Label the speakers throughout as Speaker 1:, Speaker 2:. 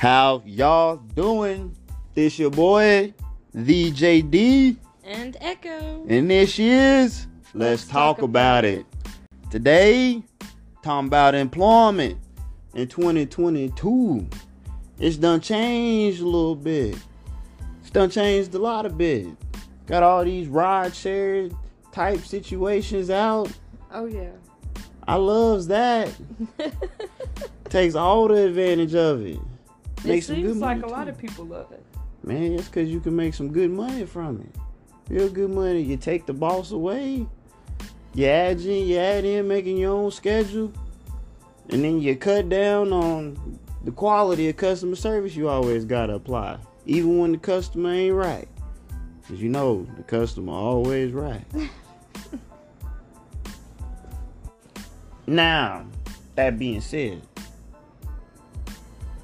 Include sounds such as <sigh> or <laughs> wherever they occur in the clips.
Speaker 1: How y'all doing? This your boy, the JD,
Speaker 2: And Echo.
Speaker 1: and this is Let's, talk, about it. Today, talking about employment in 2022. It's done changed a little bit. It's done changed a lot of bit. Got all these ride share type situations out.
Speaker 2: Oh yeah.
Speaker 1: I loves that. <laughs> Takes all the advantage of it.
Speaker 2: It
Speaker 1: Makes some good
Speaker 2: seems like a
Speaker 1: money,
Speaker 2: lot of people love it.
Speaker 1: Man, it's because you can make some good money from it. Real good money. You take the boss away. You add in, you add in making your own schedule. And then you cut down on the quality of customer service you always gotta apply. Even when the customer ain't right. Cause you know the customer always right. <laughs> now, that being said,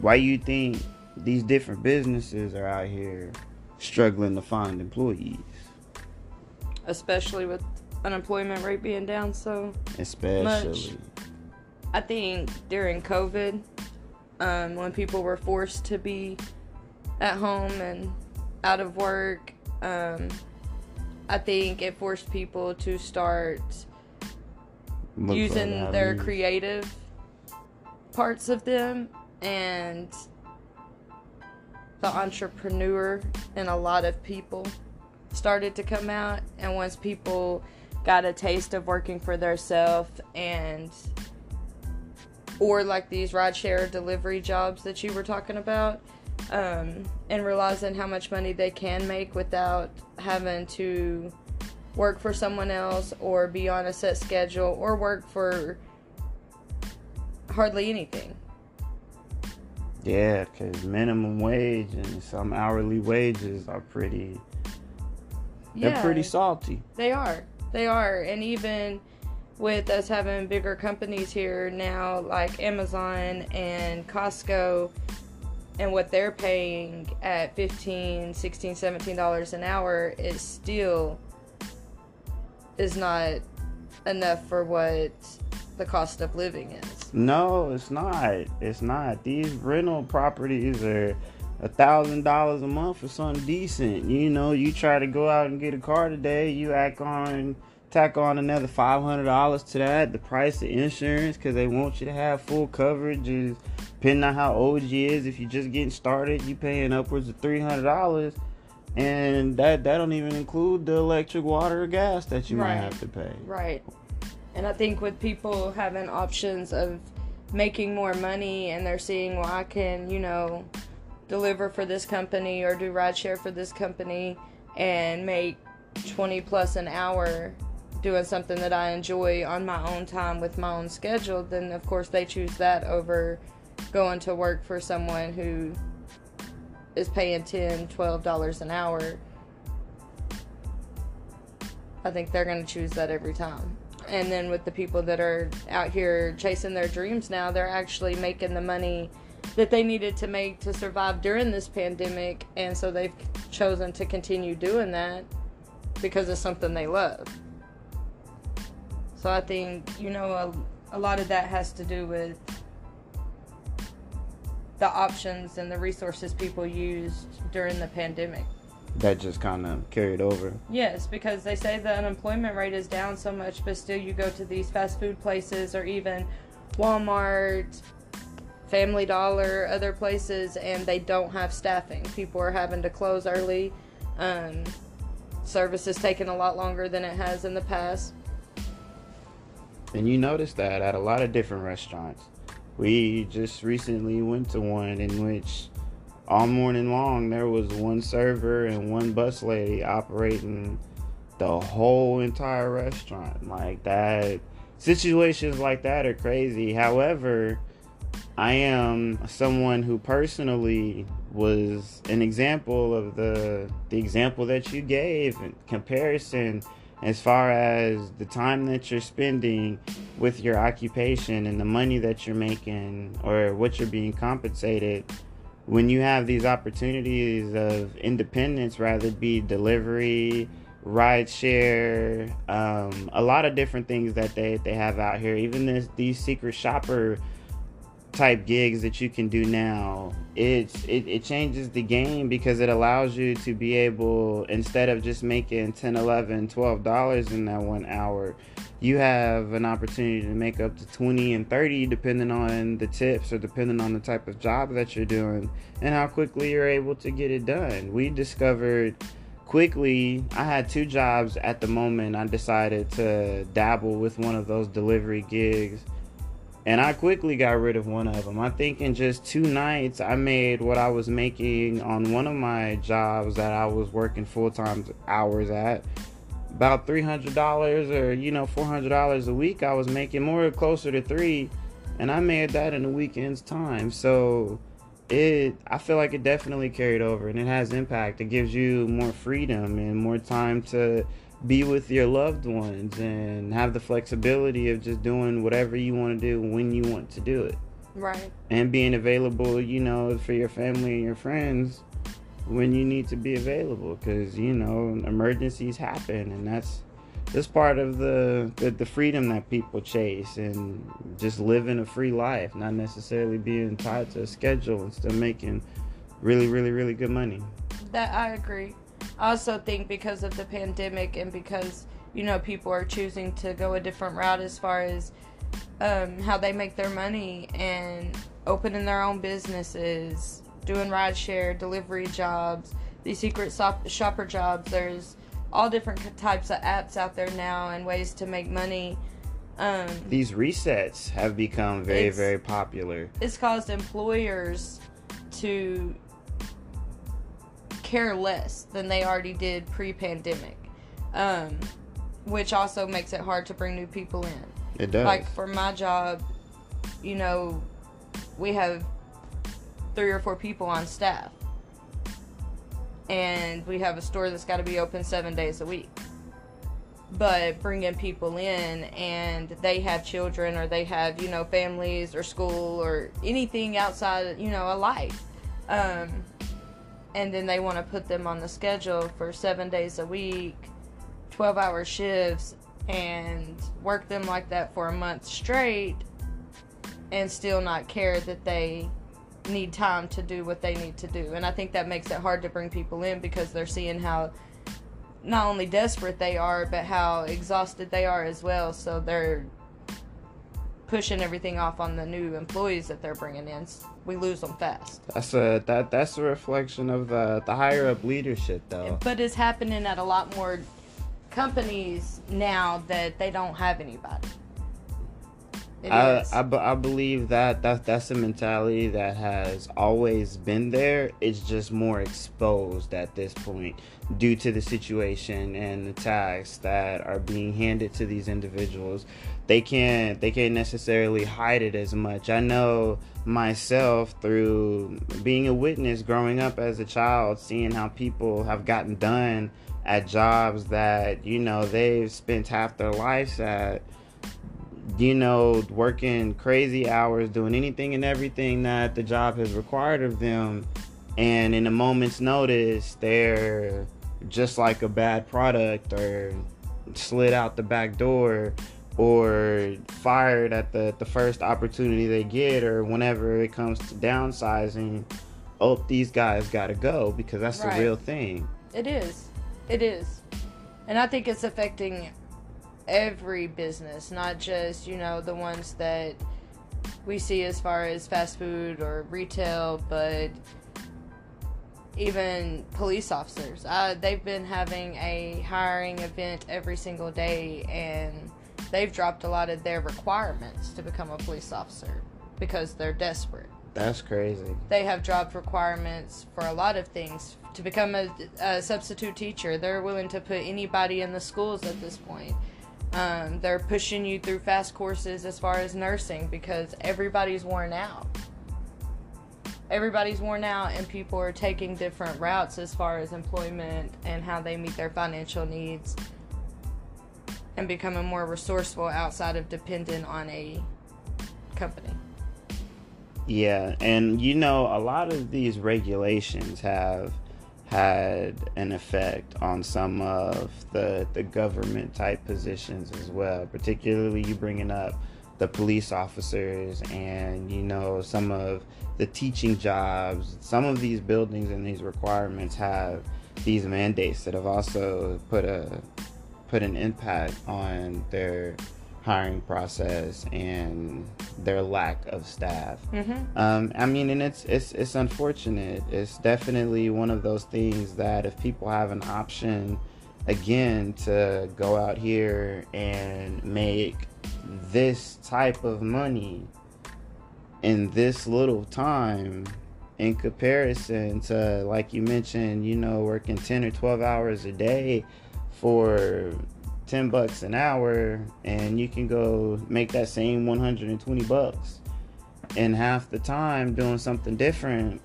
Speaker 1: why you think these different businesses are out here struggling to find employees,
Speaker 2: Especially with unemployment rate being down so
Speaker 1: especially?
Speaker 2: I think during COVID, um, when people were forced to be at home and out of work, um, I think it forced people to start
Speaker 1: Look
Speaker 2: using their creative parts of them and the entrepreneur in a lot of people started to come out and once people got a taste of working for themselves and or like these rideshare delivery jobs that you were talking about um, and realizing how much money they can make without having to work for someone else or be on a set schedule or work for hardly anything.
Speaker 1: Yeah, because minimum wage and some hourly wages are pretty. Yeah, They're pretty salty.
Speaker 2: They are. They are. And even with us having bigger companies here now, like Amazon and Costco, and what they're paying at 15 16 17 dollars an hour is still is not enough for what the cost of living is
Speaker 1: No, it's not. It's not. These rental properties are a thousand dollars a month for something decent. You know, you try to go out and get a car today, you act on tack on another five hundred dollars to that. The price of insurance because they want you to have full coverage is depending on how old you is. If you're just getting started, you paying upwards of three hundred dollars. And that that don't even include the electric, water, or gas that you might have to pay.
Speaker 2: Right. And I think with people having options of making more money and they're seeing, well, I can, you know, deliver for this company or do rideshare for this company and make 20 plus an hour doing something that I enjoy on my own time with my own schedule, then of course they choose that over going to work for someone who is paying 10 12 dollars an hour I think they're going to choose that every time. And then with the people that are out here chasing their dreams now, they're actually making the money that they needed to make to survive during this pandemic. And so they've chosen to continue doing that because it's something they love. So I think, you know, a, a lot of that has to do with the options and the resources people used during the pandemic.
Speaker 1: That just kind of carried over.
Speaker 2: Yes, because they say the unemployment rate is down so much, but still you go to these fast food places or even Walmart, Family Dollar, other places, and they don't have staffing. People are having to close early. Um, service is taking a lot longer than it has in the past.
Speaker 1: And you notice that at a lot of different restaurants. We just recently went to one in which all morning long there was one server and one bus lady operating the whole entire restaurant. Like that situations like that are crazy. However, I am someone who personally was an example of the the example that you gave in comparison as far as the time that you're spending with your occupation and the money that you're making or what you're being compensated when you have these opportunities of independence rather be delivery ride share um, a lot of different things that they, they have out here. Even this these secret shopper type gigs that you can do now it's it, it changes the game because it allows you to be able instead of just making 10 11 12 dollars in that one hour you have an opportunity to make up to 20 and 30 depending on the tips or depending on the type of job that you're doing and how quickly you're able to get it done we discovered quickly i had two jobs at the moment i decided to dabble with one of those delivery gigs and I quickly got rid of one of them. I think in just two nights, I made what I was making on one of my jobs that I was working full time hours at. About three hundred dollars, or you know, four hundred dollars a week. I was making more closer to three, and I made that in a weekend's time. So it, I feel like it definitely carried over, and it has impact. It gives you more freedom and more time to be with your loved ones and have the flexibility of just doing whatever you want to do when you want to do it.
Speaker 2: Right.
Speaker 1: And being available, you know, for your family and your friends when you need to be available because, you know, emergencies happen and that's that's part of the, the the freedom that people chase and just living a free life, not necessarily being tied to a schedule and still making really really really good money.
Speaker 2: That I agree. I also think because of the pandemic and because you know people are choosing to go a different route as far as um, how they make their money and opening their own businesses, doing rideshare delivery jobs, these secret shopper jobs. There's all different types of apps out there now and ways to make money. Um,
Speaker 1: these resets have become very very popular.
Speaker 2: It's caused employers to care less than they already did pre-pandemic, um, which also makes it hard to bring new people in.
Speaker 1: It does.
Speaker 2: Like for my job, you know, we have three or four people on staff, and we have a store that's got to be open seven days a week. But bringing people in and they have children or they have, you know, families or school or anything outside, you know, a life. Um, and then they want to put them on the schedule for seven days a week, 12 hour shifts, and work them like that for a month straight and still not care that they need time to do what they need to do. And I think that makes it hard to bring people in because they're seeing how not only desperate they are, but how exhausted they are as well. So they're pushing everything off on the new employees that they're bringing in. We lose them fast.
Speaker 1: That's a that that's a reflection of the the higher up leadership, though.
Speaker 2: But it's happening at a lot more companies now that they don't have anybody.
Speaker 1: I, I, I, believe that, that that's a mentality that has always been there. It's just more exposed at this point due to the situation and the tasks that are being handed to these individuals. They can't they can't necessarily hide it as much. I know myself through being a witness growing up as a child, seeing how people have gotten done at jobs that you know they've spent half their lives at you know, working crazy hours, doing anything and everything that the job has required of them. And in a moment's notice, they're just like a bad product or slid out the back door or fired at the, the first opportunity they get or whenever it comes to downsizing. Oh, these guys got to go because that's right. the real thing.
Speaker 2: It is. It is. And I think it's affecting every business, not just, you know, the ones that we see as far as fast food or retail, but even police officers. Uh, they've been having a hiring event every single day, and they've dropped a lot of their requirements to become a police officer because they're desperate.
Speaker 1: That's crazy.
Speaker 2: They have dropped requirements for a lot of things. To become a, a substitute teacher, they're willing to put anybody in the schools at this point. Um, they're pushing you through fast courses as far as nursing because everybody's worn out. Everybody's worn out, and people are taking different routes as far as employment and how they meet their financial needs and becoming more resourceful outside of dependent on a company.
Speaker 1: Yeah, and you know, a lot of these regulations have had an effect on some of the the government type positions as well. Particularly, you bringing up the police officers and you know some of the teaching jobs some of these buildings and these requirements have these mandates that have also put a put an impact on their hiring process and their lack of staff.
Speaker 2: Mm-hmm.
Speaker 1: Um, I mean, and it's it's it's unfortunate. It's definitely one of those things that if people have an option, again, to go out here and make this type of money in this little time in comparison to like you mentioned you know working 10 or 12 hours a day for 10 bucks an hour and you can go make that same 120 bucks. In half the time doing something different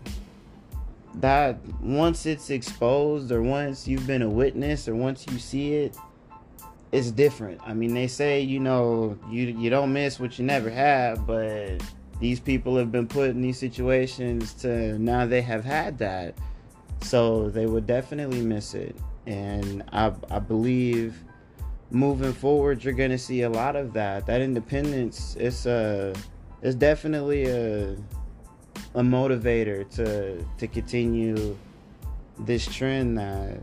Speaker 1: that once it's exposed or once you've been a witness or once you see it it's different. I mean they say you know you you don't miss what you never have but these people have been put in these situations to now they have had that. So they would definitely miss it. And i i believe moving forward, you're gonna see a lot of that. That independence is a, it's definitely a, a motivator to to continue this trend that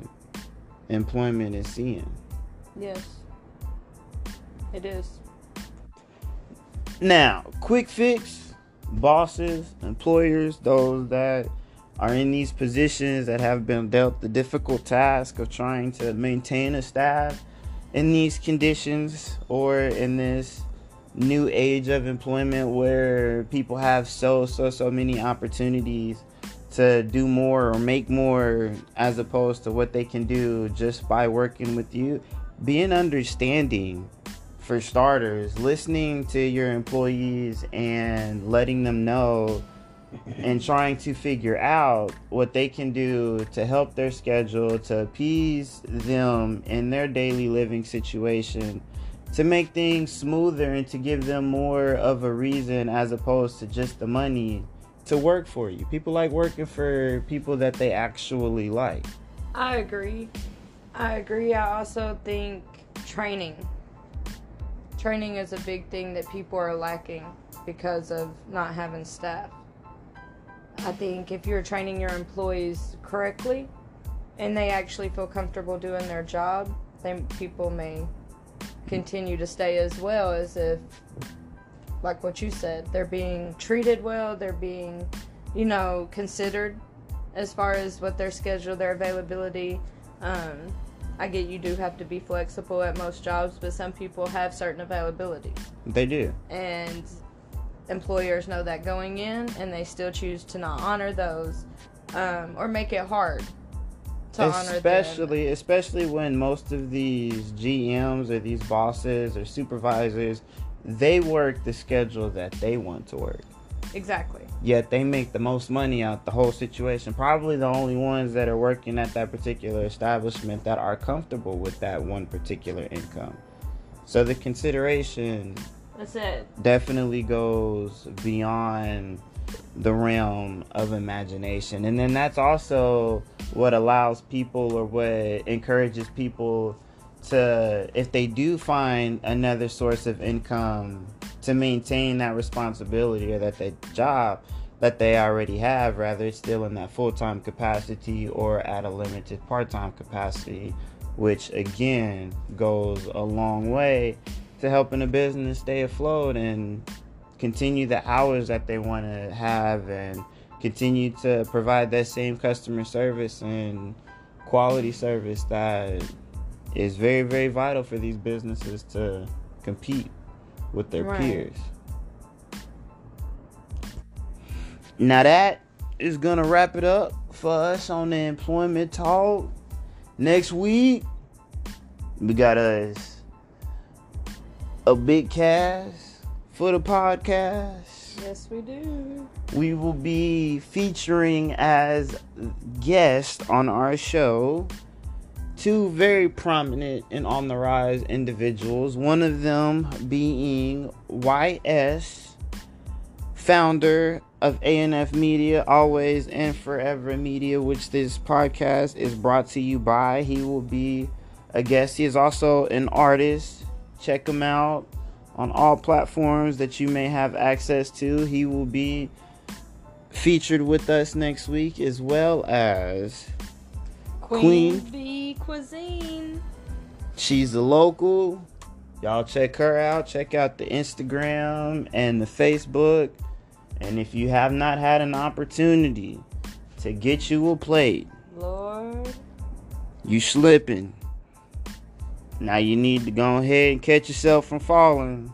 Speaker 1: employment is seeing.
Speaker 2: Yes, it is.
Speaker 1: Now, quick fix, bosses, employers, those that are in these positions that have been dealt the difficult task of trying to maintain a staff in these conditions or in this new age of employment where people have so so so many opportunities to do more or make more as opposed to what they can do just by working with you being understanding for starters listening to your employees and letting them know and trying to figure out what they can do to help their schedule, to appease them in their daily living situation, to make things smoother and to give them more of a reason as opposed to just the money to work for you. People like working for people that they actually like.
Speaker 2: I agree. I agree. I also think training. Training is a big thing that people are lacking because of not having staff. I think if you're training your employees correctly and they actually feel comfortable doing their job, then people may continue to stay as well as if, like what you said, they're being treated well, they're being, you know, considered as far as what their schedule, their availability. Um, I get you do have to be flexible at most jobs, but some people have certain availability.
Speaker 1: They do.
Speaker 2: And employers know that going in and they still choose to not honor those um, or make it hard to honor
Speaker 1: especially
Speaker 2: them.
Speaker 1: especially when most of these GMs or these bosses or supervisors they work the schedule that they want to work.
Speaker 2: Exactly.
Speaker 1: Yet they make the most money out the whole situation. Probably the only ones that are working at that particular establishment that are comfortable with that one particular income. So the consideration
Speaker 2: that's it.
Speaker 1: Definitely goes beyond the realm of imagination. And then that's also what allows people or what encourages people to, if they do find another source of income, to maintain that responsibility or that, that job that they already have, rather it's still in that full time capacity or at a limited part time capacity, which again goes a long way to helping a business stay afloat and continue the hours that they want to have and continue to provide that same customer service and quality service that is very very vital for these businesses to compete with their right. peers now that is gonna wrap it up for us on the employment talk next week we got us a big cast for the podcast.
Speaker 2: Yes, we do.
Speaker 1: We will be featuring as guests on our show two very prominent and on the rise individuals. One of them being YS, founder of ANF Media, Always and Forever Media, which this podcast is brought to you by. He will be a guest. He is also an artist Check him out on all platforms that you may have access to. He will be featured with us next week as well as
Speaker 2: Queen, Queen. Cuisine.
Speaker 1: She's a local. Y'all check her out. Check out the Instagram and the Facebook. And if you have not had an opportunity to get you a plate,
Speaker 2: Lord,
Speaker 1: you slipping. Now you need to go ahead and catch yourself from falling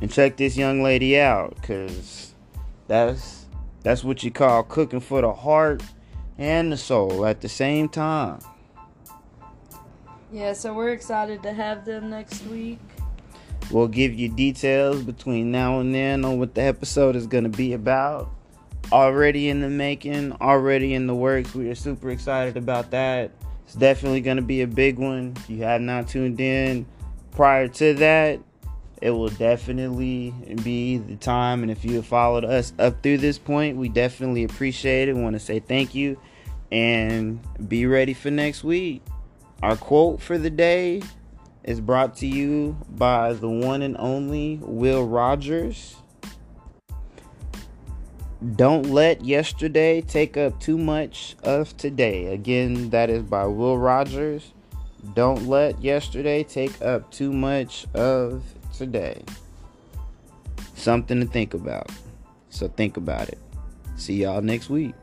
Speaker 1: and check this young lady out cuz that's that's what you call cooking for the heart and the soul at the same time.
Speaker 2: Yeah, so we're excited to have them next week.
Speaker 1: We'll give you details between now and then on what the episode is going to be about. Already in the making, already in the works. We are super excited about that. It's definitely going to be a big one. If you have not tuned in prior to that, it will definitely be the time. And if you have followed us up through this point, we definitely appreciate it. Want to say thank you and be ready for next week. Our quote for the day is brought to you by the one and only Will Rogers. Don't let yesterday take up too much of today. Again, that is by Will Rogers. Don't let yesterday take up too much of today. Something to think about. So think about it. See y'all next week.